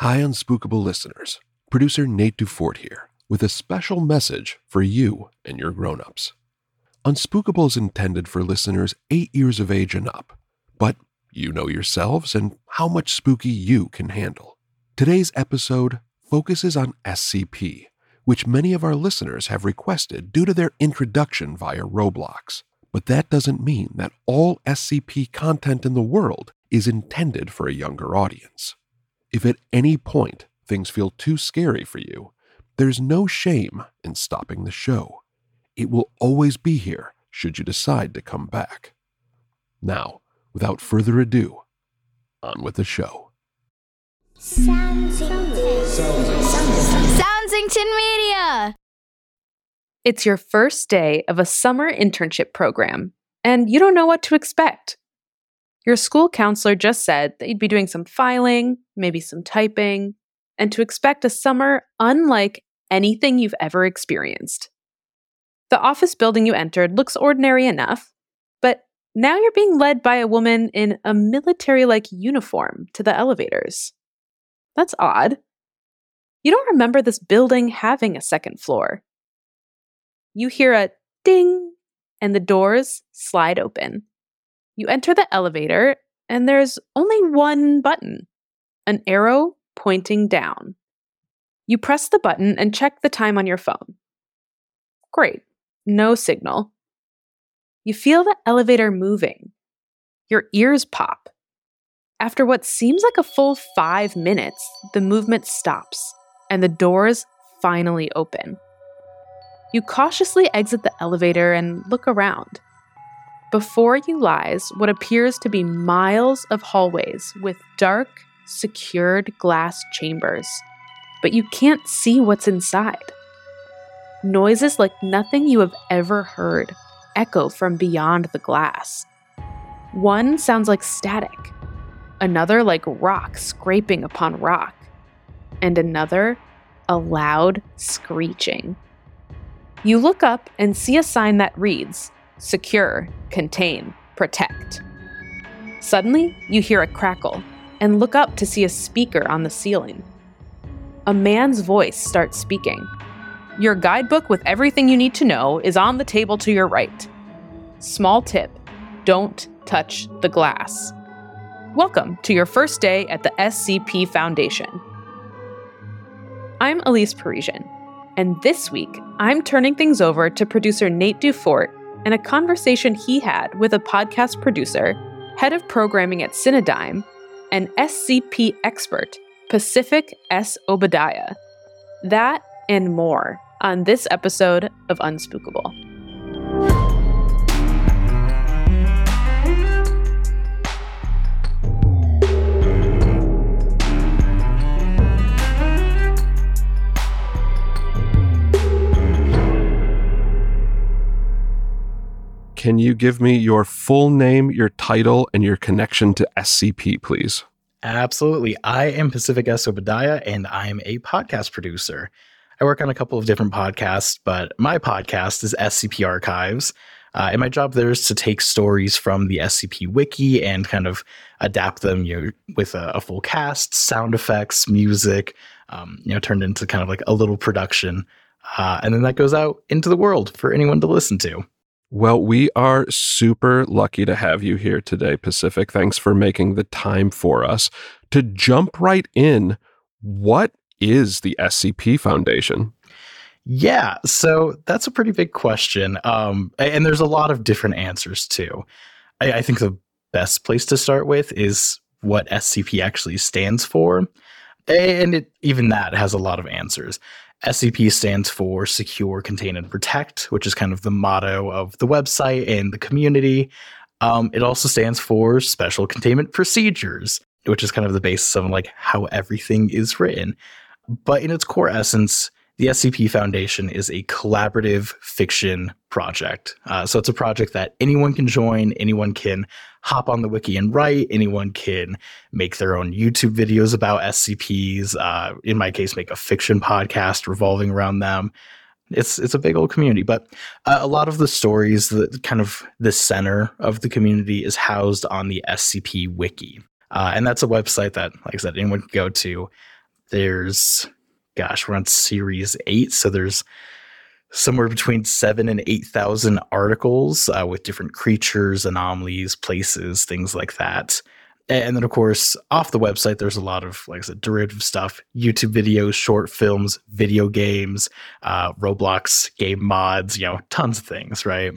Hi, Unspookable listeners. Producer Nate DuFort here with a special message for you and your grown-ups. Unspookable is intended for listeners 8 years of age and up, but you know yourselves and how much spooky you can handle. Today's episode focuses on SCP, which many of our listeners have requested due to their introduction via Roblox. But that doesn't mean that all SCP content in the world is intended for a younger audience. If at any point things feel too scary for you, there's no shame in stopping the show. It will always be here should you decide to come back. Now, without further ado, on with the show. Soundsington. Media. It's your first day of a summer internship program, and you don't know what to expect. Your school counselor just said that you'd be doing some filing, maybe some typing, and to expect a summer unlike anything you've ever experienced. The office building you entered looks ordinary enough, but now you're being led by a woman in a military like uniform to the elevators. That's odd. You don't remember this building having a second floor. You hear a ding, and the doors slide open. You enter the elevator, and there's only one button an arrow pointing down. You press the button and check the time on your phone. Great, no signal. You feel the elevator moving. Your ears pop. After what seems like a full five minutes, the movement stops and the doors finally open. You cautiously exit the elevator and look around. Before you lies what appears to be miles of hallways with dark, secured glass chambers, but you can't see what's inside. Noises like nothing you have ever heard echo from beyond the glass. One sounds like static, another like rock scraping upon rock, and another a loud screeching. You look up and see a sign that reads secure, contain, protect. Suddenly, you hear a crackle and look up to see a speaker on the ceiling. A man's voice starts speaking. Your guidebook with everything you need to know is on the table to your right. Small tip don't touch the glass. Welcome to your first day at the SCP Foundation. I'm Elise Parisian, and this week I'm turning things over to producer Nate DuFort and a conversation he had with a podcast producer, head of programming at Cinedigm, and SCP expert, Pacific S. Obadiah. That and more on this episode of Unspookable. Can you give me your full name, your title, and your connection to SCP, please? Absolutely. I am Pacific S. Obadiah, and I'm a podcast producer. I work on a couple of different podcasts, but my podcast is SCP Archives. Uh, and my job there is to take stories from the SCP Wiki and kind of adapt them, you know, with a, a full cast, sound effects, music, um, you know, turned into kind of like a little production. Uh, and then that goes out into the world for anyone to listen to. Well, we are super lucky to have you here today, Pacific. Thanks for making the time for us. To jump right in, what is the SCP Foundation? Yeah, so that's a pretty big question. Um, and there's a lot of different answers too. I, I think the best place to start with is what SCP actually stands for. And it, even that has a lot of answers. SCP stands for Secure, Contain, and Protect, which is kind of the motto of the website and the community. Um, it also stands for Special Containment Procedures. which is kind of the basis of like how everything is written. But in its core essence, the SCP Foundation is a collaborative fiction project. Uh, so it's a project that anyone can join, anyone can hop on the wiki and write, anyone can make their own YouTube videos about SCPs. Uh, in my case, make a fiction podcast revolving around them. It's it's a big old community, but uh, a lot of the stories, that kind of the center of the community, is housed on the SCP Wiki, uh, and that's a website that, like I said, anyone can go to. There's gosh, we're on series eight. So there's somewhere between seven and 8,000 articles uh, with different creatures, anomalies, places, things like that. And then, of course, off the website, there's a lot of, like I said, derivative stuff YouTube videos, short films, video games, uh, Roblox game mods, you know, tons of things, right?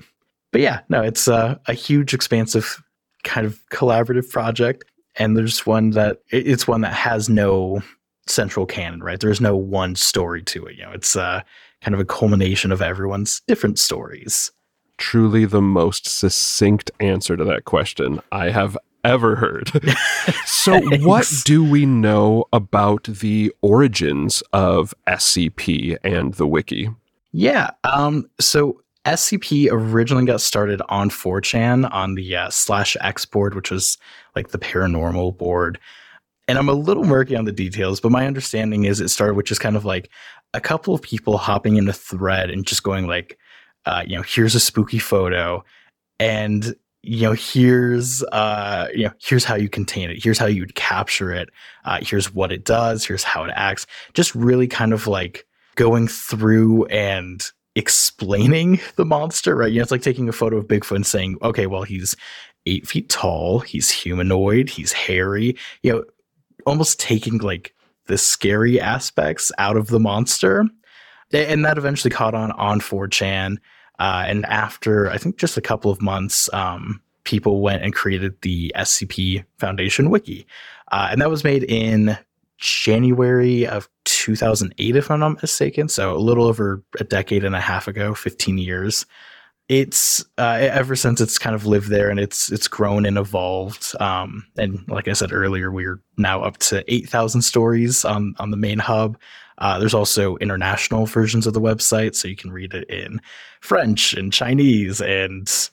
But yeah, no, it's uh, a huge, expansive kind of collaborative project. And there's one that it's one that has no central canon, right? There is no one story to it. You know, it's uh, kind of a culmination of everyone's different stories. Truly the most succinct answer to that question I have ever heard. so, what do we know about the origins of SCP and the wiki? Yeah. Um, so, SCP originally got started on 4chan on the uh, slash X board, which was like the paranormal board and I'm a little murky on the details, but my understanding is it started with just kind of like a couple of people hopping in a thread and just going like, uh, you know, here's a spooky photo, and you know, here's uh, you know, here's how you contain it, here's how you would capture it, uh, here's what it does, here's how it acts. Just really kind of like going through and explaining the monster, right? You know, it's like taking a photo of Bigfoot and saying, okay, well, he's eight feet tall, he's humanoid, he's hairy. You know, almost taking like the scary aspects out of the monster. And that eventually caught on on 4chan. Uh, and after I think just a couple of months, um, people went and created the SCP Foundation wiki, uh, and that was made in January of 2008, if I'm not mistaken. So a little over a decade and a half ago, 15 years it's uh, ever since it's kind of lived there and it's it's grown and evolved. Um, and like I said earlier, we're now up to eight thousand stories on on the main hub. Uh, there's also international versions of the website, so you can read it in French and Chinese and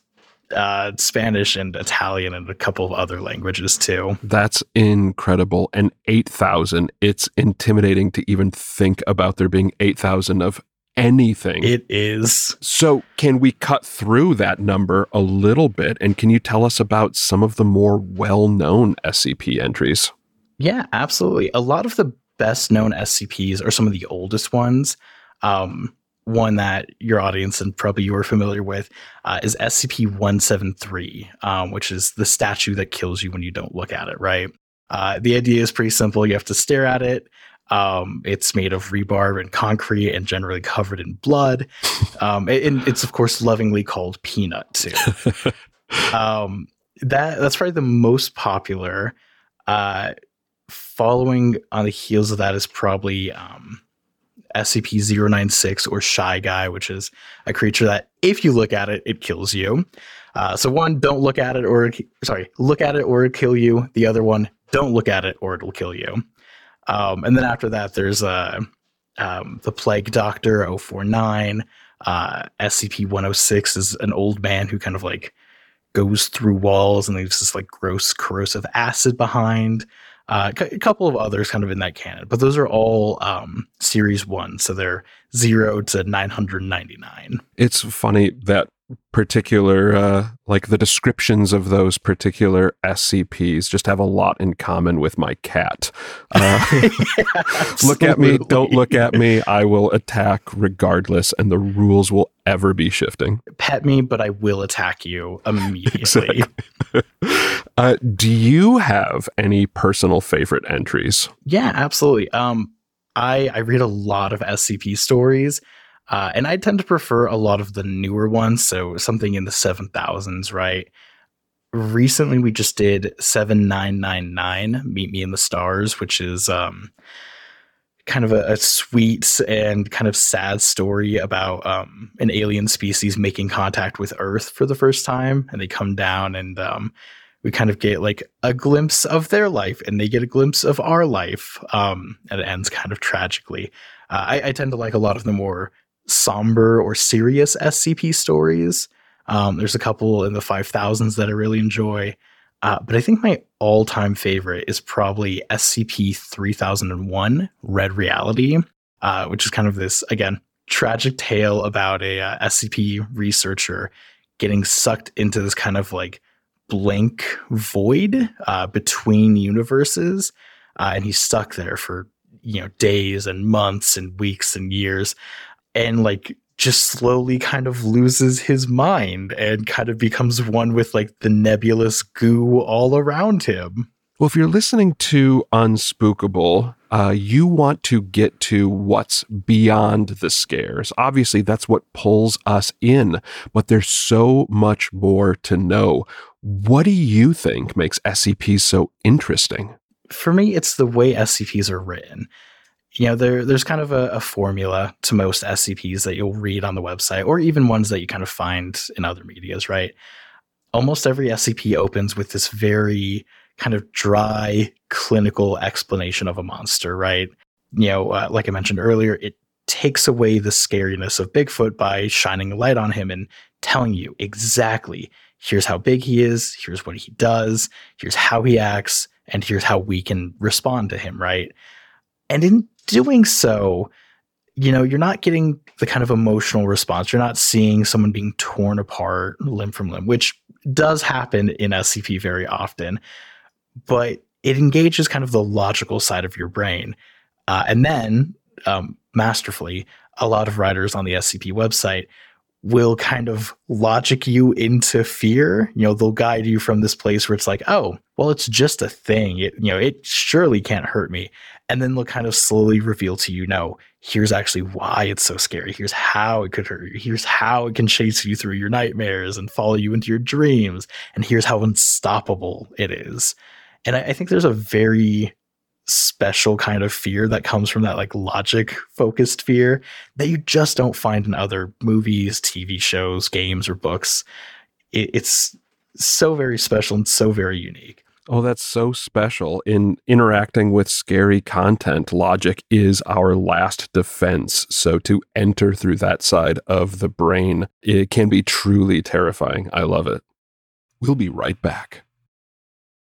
uh, Spanish and Italian and a couple of other languages too. That's incredible. And 8,000, it's intimidating to even think about there being 8,000 of anything. It is. So, can we cut through that number a little bit? And can you tell us about some of the more well known SCP entries? Yeah, absolutely. A lot of the best known SCPs are some of the oldest ones. Um, one that your audience and probably you are familiar with uh, is SCP 173, um, which is the statue that kills you when you don't look at it, right? Uh, the idea is pretty simple. You have to stare at it. Um, it's made of rebar and concrete and generally covered in blood. Um, and it's of course lovingly called Peanut too. um, that that's probably the most popular. Uh, following on the heels of that is probably um, SCP-096 or Shy Guy, which is a creature that if you look at it, it kills you. Uh, so one, don't look at it or sorry, look at it or it'll kill you. The other one, don't look at it or it'll kill you. Um, and then after that, there's uh, um, the Plague Doctor 049. Uh, SCP 106 is an old man who kind of like goes through walls and leaves this like gross corrosive acid behind. Uh, a couple of others kind of in that canon, but those are all um, series one, so they're zero to 999. It's funny that particular uh, like the descriptions of those particular scps just have a lot in common with my cat. Uh, yeah, look at me don't look at me. I will attack regardless and the rules will ever be shifting. Pet me but i will attack you immediately. Uh, do you have any personal favorite entries? Yeah absolutely. Um, I, I read a lot of scp stories uh, and I tend to prefer a lot of the newer ones, so something in the 7000s, right? Recently, we just did 7999, Meet Me in the Stars, which is um, kind of a, a, sweet and kind of sad story about um, an alien species making contact with Earth for the first time. And they come down and um, we kind of get like a glimpse of their life and they get a glimpse of our life. Um, and it ends kind of tragically. Uh, I, I, tend to like a lot of the more somber or serious SCP stories. Um, there's a couple in the 5000s that I really enjoy. Uh, but I think my all time favorite is probably SCP 3001 Red Reality, uh, which is kind of this, again, tragic tale about a uh, SCP researcher getting sucked into this kind of like blank void uh, between universes. Uh, and he's stuck there for, you know, days and months and weeks and years. And like just slowly kind of loses his mind and kind of becomes one with like the nebulous goo all around him. Well, if you're listening to Unspookable, uh, you want to get to what's beyond the scares. Obviously, that's what pulls us in, but there's so much more to know. What do you think makes SCPs so interesting? For me, it's the way SCPs are written you know there there's kind of a, a, formula to most scps that you'll read on the website or even ones that you kind of find in other medias right? Almost every scp opens with this very kind of dry clinical explanation of a monster right? You know uh, like i mentioned earlier it takes away the scariness of bigfoot by shining a light on him and telling you exactly here's how big he is here's what he does here's how he acts and here's how we can respond to him right? And in doing so, you know, you're not getting the kind of emotional response. You're not seeing someone being torn apart limb from limb, which does happen in SCP very often, but it engages kind of the logical side of your brain. Uh, and then, um, masterfully, a lot of writers on the SCP website will kind of logic you into fear. You know, they'll guide you from this place where it's like, oh, well, it's just a thing. It, you know, it surely can't hurt me. And then they'll kind of slowly reveal to you, no, here's actually why it's so scary. Here's how it could hurt you. Here's how it can chase you through your nightmares and follow you into your dreams. And here's how unstoppable it is. And I, I think there's a very special kind of fear that comes from that like logic focused fear that you just don't find in other movies, TV shows, games, or books. It, it's so very special and so very unique. Oh, that's so special. In interacting with scary content, logic is our last defense. So to enter through that side of the brain, it can be truly terrifying. I love it. We'll be right back.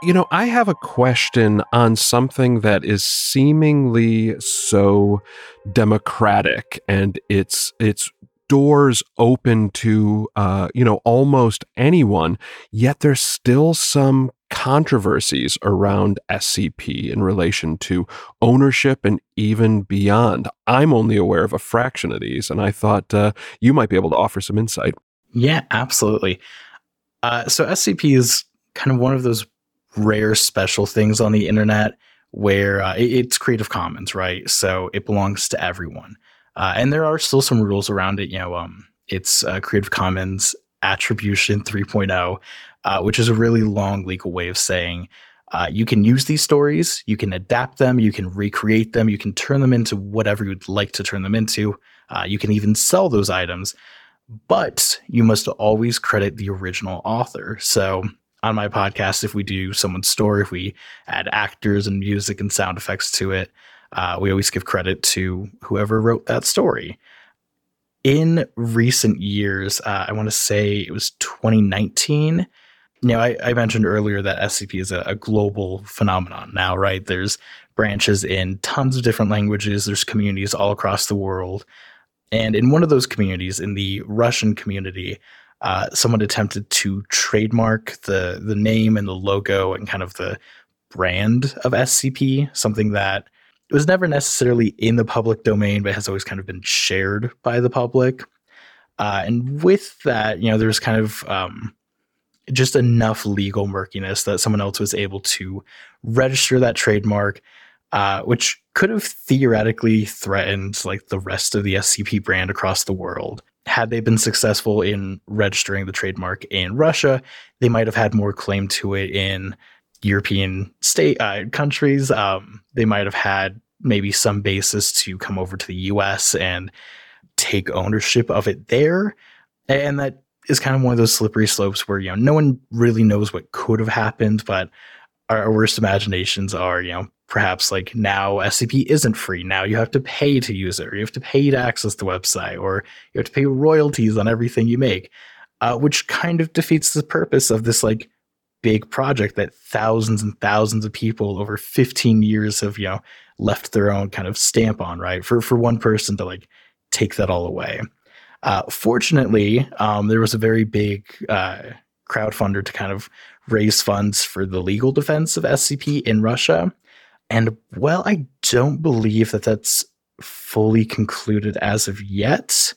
You know, I have a question on something that is seemingly so democratic and it's it's doors open to uh, you know almost anyone yet there's still some controversies around scp in relation to ownership and even beyond. I'm only aware of a fraction of these and i thought uh, you might be able to offer some insight. Yeah absolutely. Uh, so scp is kind of one of those rare special things on the internet where uh, it's Creative Commons, right? So it belongs to everyone. Uh, and there are still some rules around it. You know, um, it's uh, Creative Commons Attribution 3.0, uh, which is a really long legal way of saying uh, you can use these stories, you can adapt them, you can recreate them, you can turn them into whatever you'd like to turn them into. Uh, you can even sell those items, but you must always credit the original author. So on my podcast if we do someone's story, if we add actors and music and sound effects to it. Uh, we always give credit to whoever wrote that story. in recent years, uh, I want to say it was 2019. Now, I, I mentioned earlier that SCP is a, a global phenomenon now, right? There's branches in tons of different languages. There's communities all across the world. And in one of those communities, in the Russian community, uh, someone attempted to trademark the the name and the logo and kind of the brand of SCP, something that was never necessarily in the public domain, but has always kind of been shared by the public. Uh, and with that, you know, there's kind of um, just enough legal murkiness that someone else was able to register that trademark, uh, which could have theoretically threatened like the rest of the SCP brand across the world. Had they been successful in registering the trademark in Russia, they might have had more claim to it in European state uh, countries. Um, they might have had maybe some basis to come over to the U.S. and take ownership of it there, and that is kind of one of those slippery slopes where you know no one really knows what could have happened, but our, worst imaginations are you know perhaps like now SCP isn't free. Now you have to pay to use it, or you have to pay to access the website, or you have to pay royalties on everything you make, uh, which kind of defeats the purpose of this like big project that thousands and thousands of people over 15 years have you know left their own kind of stamp on right for for one person to like take that all away uh, fortunately um, there was a very big uh, crowdfunder to kind of raise funds for the legal defense of scp in russia and well i don't believe that that's fully concluded as of yet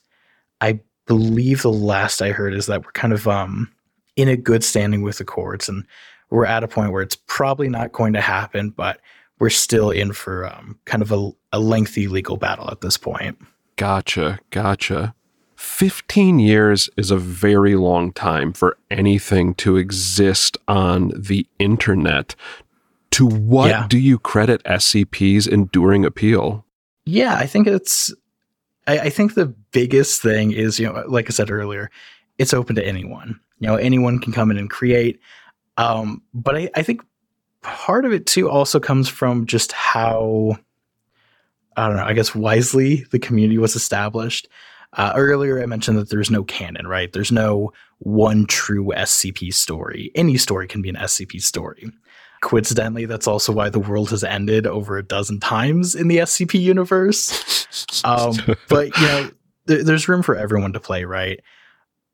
i believe the last i heard is that we're kind of um in a good standing with the courts, and we're at a point where it's probably not going to happen, but we're still in for um, kind of a, a lengthy legal battle at this point. Gotcha, gotcha. 15 years is a very long time for anything to exist on the internet. To what yeah. do you credit SCP's enduring appeal? Yeah, I think it's I, I, think the biggest thing is, you know, like I said earlier, it's open to anyone. You know, anyone can come in and create. Um, but I, I think part of it too also comes from just how I don't know, I guess wisely the community was established. Uh, earlier, I mentioned that there's no canon, right? There's no one true SCP story. Any story can be an SCP story. Coincidentally, that's also why the world has ended over a dozen times in the SCP universe. Um, but, you know, th- there's room for everyone to play, right?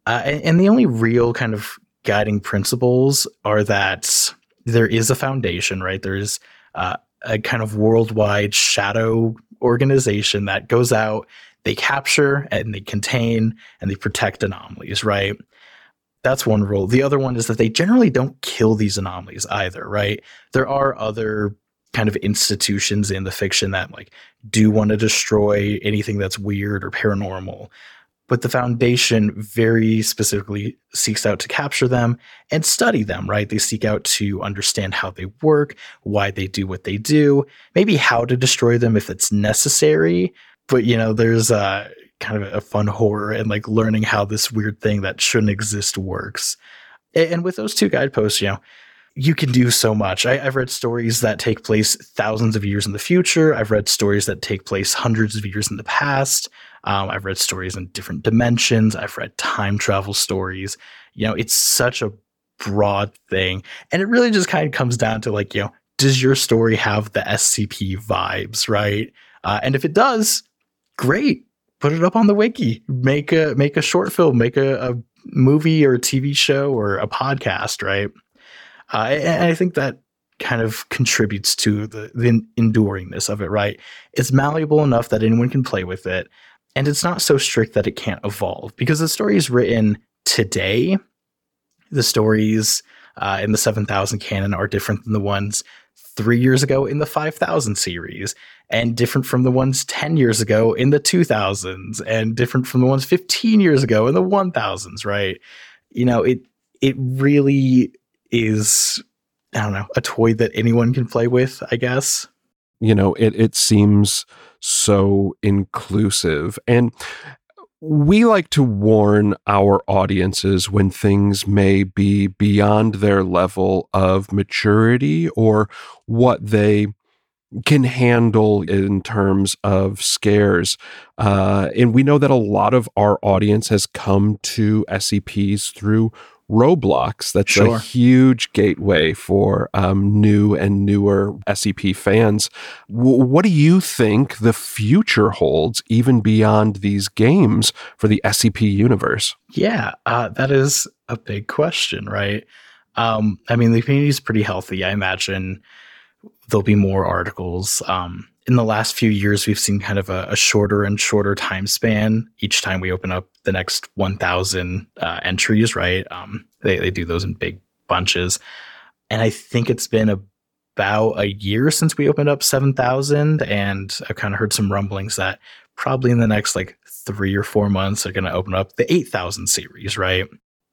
Uh, and, and the only real kind of guiding principles are that there is a foundation, right? There's uh, a kind of worldwide shadow organization that goes out, they capture and they contain and they protect anomalies, right? That's one rule. The other one is that they generally don't kill these anomalies either, right? There are other kind of institutions in the fiction that like do want to destroy anything that's weird or paranormal but the foundation very specifically seeks out to capture them and study them, right? They seek out to understand how they work, why they do what they do, maybe how to destroy them if it's necessary. But, you know, there's kind of a fun horror and like learning how this weird thing that shouldn't exist works. And with those two guideposts, you know, you can do so much. I, have read stories that take place thousands of years in the future. I've read stories that take place hundreds of years in the past. Um, I've read stories in different dimensions. I've read time travel stories. You know, it's such a broad thing. And it really just kind of comes down to like, you know, does your story have the SCP vibes, right? Uh, and if it does, great. Put it up on the wiki. Make a make a short film. Make a, a movie or a TV show or a podcast, right? Uh, and I think that kind of contributes to the, the enduringness of it, right? It's malleable enough that anyone can play with it and it's not so strict that it can't evolve because the stories written today, the stories uh, in the 7000 canon are different than the ones three years ago in the 5000 series, and different from the ones 10 years ago in the 2000s, and different from the ones 15 years ago in the 1000s, right? You know, it it really is I don't know, a toy that anyone can play with, I guess. You know, it it seems so inclusive. And we like to warn our audiences when things may be beyond their level of maturity or what they can handle in terms of scares. Uh, and we know that a lot of our audience has come to SCPs through Roblox. That's Sure. a huge gateway for um, new and newer SCP fans. W- what do you think the future holds, even beyond these games, for the SCP universe? Yeah, uh, that is a big question, right? Um, I mean, the community is pretty healthy. I imagine there'll be more articles. Um, in the last few years, we've seen kind of a, a shorter and shorter time span each time we open up the next 1,000 uh, entries, right? Um, they, they do those in big bunches. And I think it's been about a year since we opened up 7,000. And I've kind of heard some rumblings that probably in the next like three or four months, they're going to open up the 8,000 series, right?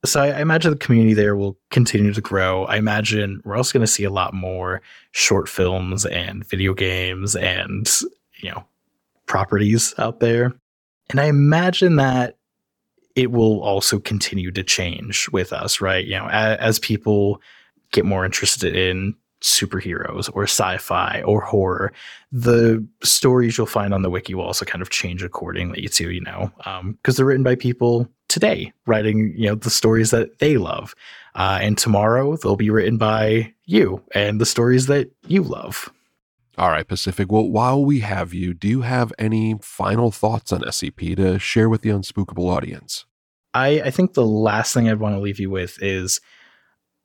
So I, I imagine the community there will continue to grow. I imagine we're also going to see a lot more short films and video games and, you know, properties out there. And I imagine that it will also continue to change with us, right? You know, as, as people get more interested in superheroes or sci-fi or horror, the stories you'll find on the wiki will also kind of change accordingly to, you know, because they're written by people today writing, you know, the stories that they love. Uh, and tomorrow they'll be written by you and the stories that you love. All right, Pacific. Well, while we have you, do you have any final thoughts on SCP to share with the unspookable audience? I, I think the last thing I'd want to leave you with is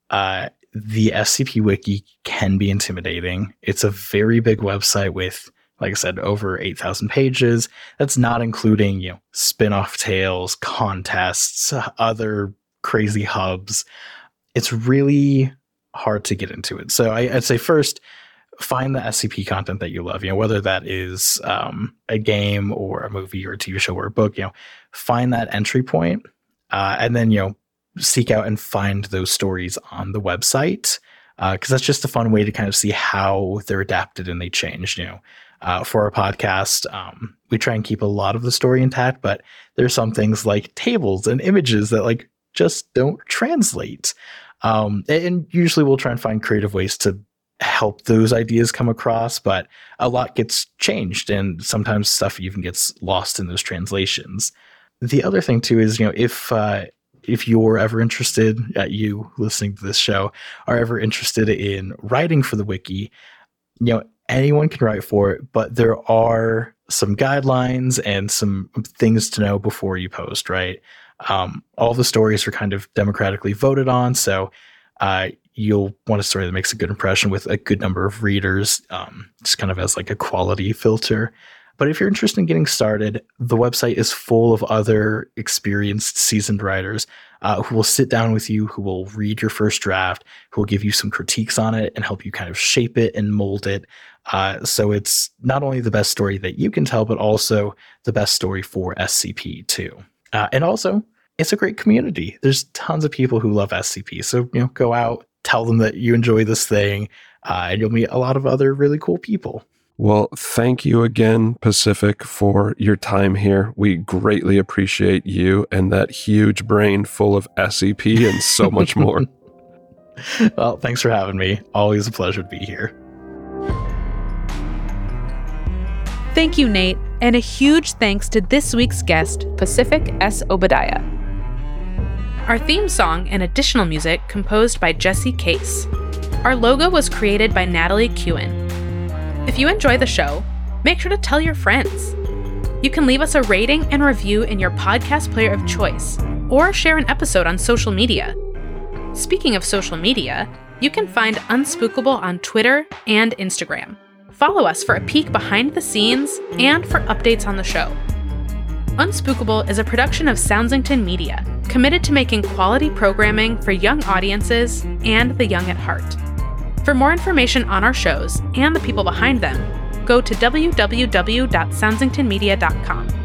uh, the SCP Wiki can be intimidating. It's a very big website with, like I said, over 8,000 pages. That's not including, you know, spin off tales, contests, other crazy hubs. It's really hard to get into it. So I, I'd say first, find the SCP content that you love, you know, whether that is um, a game or a movie or a TV show or a book, you know, find that entry point, uh, and then, you know, seek out and find those stories on the website. Because that's just a fun way to kind of see how they're adapted and they change. you know. Uh, for our podcast, um, we try and keep a lot of the story intact, but there's some things like tables and images that like just don't translate. Um, and usually we'll try and find creative ways to help those ideas come across, but a lot gets changed and sometimes stuff even gets lost in those translations. The other thing too is, you know, if uh, if you're ever interested, uh, you listening to this show are ever interested in writing for the wiki, you know, anyone can write for it, but there are some guidelines and some things to know before you post, right? Um, all the stories are kind of democratically voted on, so uh, you'll want a story that makes a good impression with a good number of readers, um, just kind of as like a quality filter. But if you're interested in getting started, the website is full of other experienced, seasoned writers uh, who will sit down with you, who will read your first draft, who will give you some critiques on it and help you kind of shape it and mold it. Uh, so it's not only the best story that you can tell, but also the best story for SCP too. Uh, and also, it's a great community. There's tons of people who love SCP. So, you know, go out, tell them that you enjoy this thing, uh, and you'll meet a lot of other really cool people. Well, thank you again, Pacific, for your time here. We greatly appreciate you and that huge brain full of SCP and so much more. well, thanks for having me. Always a pleasure to be here. Thank you, Nate, and a huge thanks to this week's guest, Pacific S. Obadiah. Our theme song and additional music composed by Jesse Case. Our logo was created by Natalie Khuen. If you enjoy the show, make sure to tell your friends. You can leave us a rating and review in your podcast player of choice, or share an episode on social media. Speaking of social media, you can find Unspookable on Twitter and Instagram. Follow us for a peek behind the scenes and for updates on the show. Unspookable is a production of Soundsington Media, committed to making quality programming for young audiences and the young at heart. For more information on our shows and the people behind them, go to www.soundsingtonmedia.com.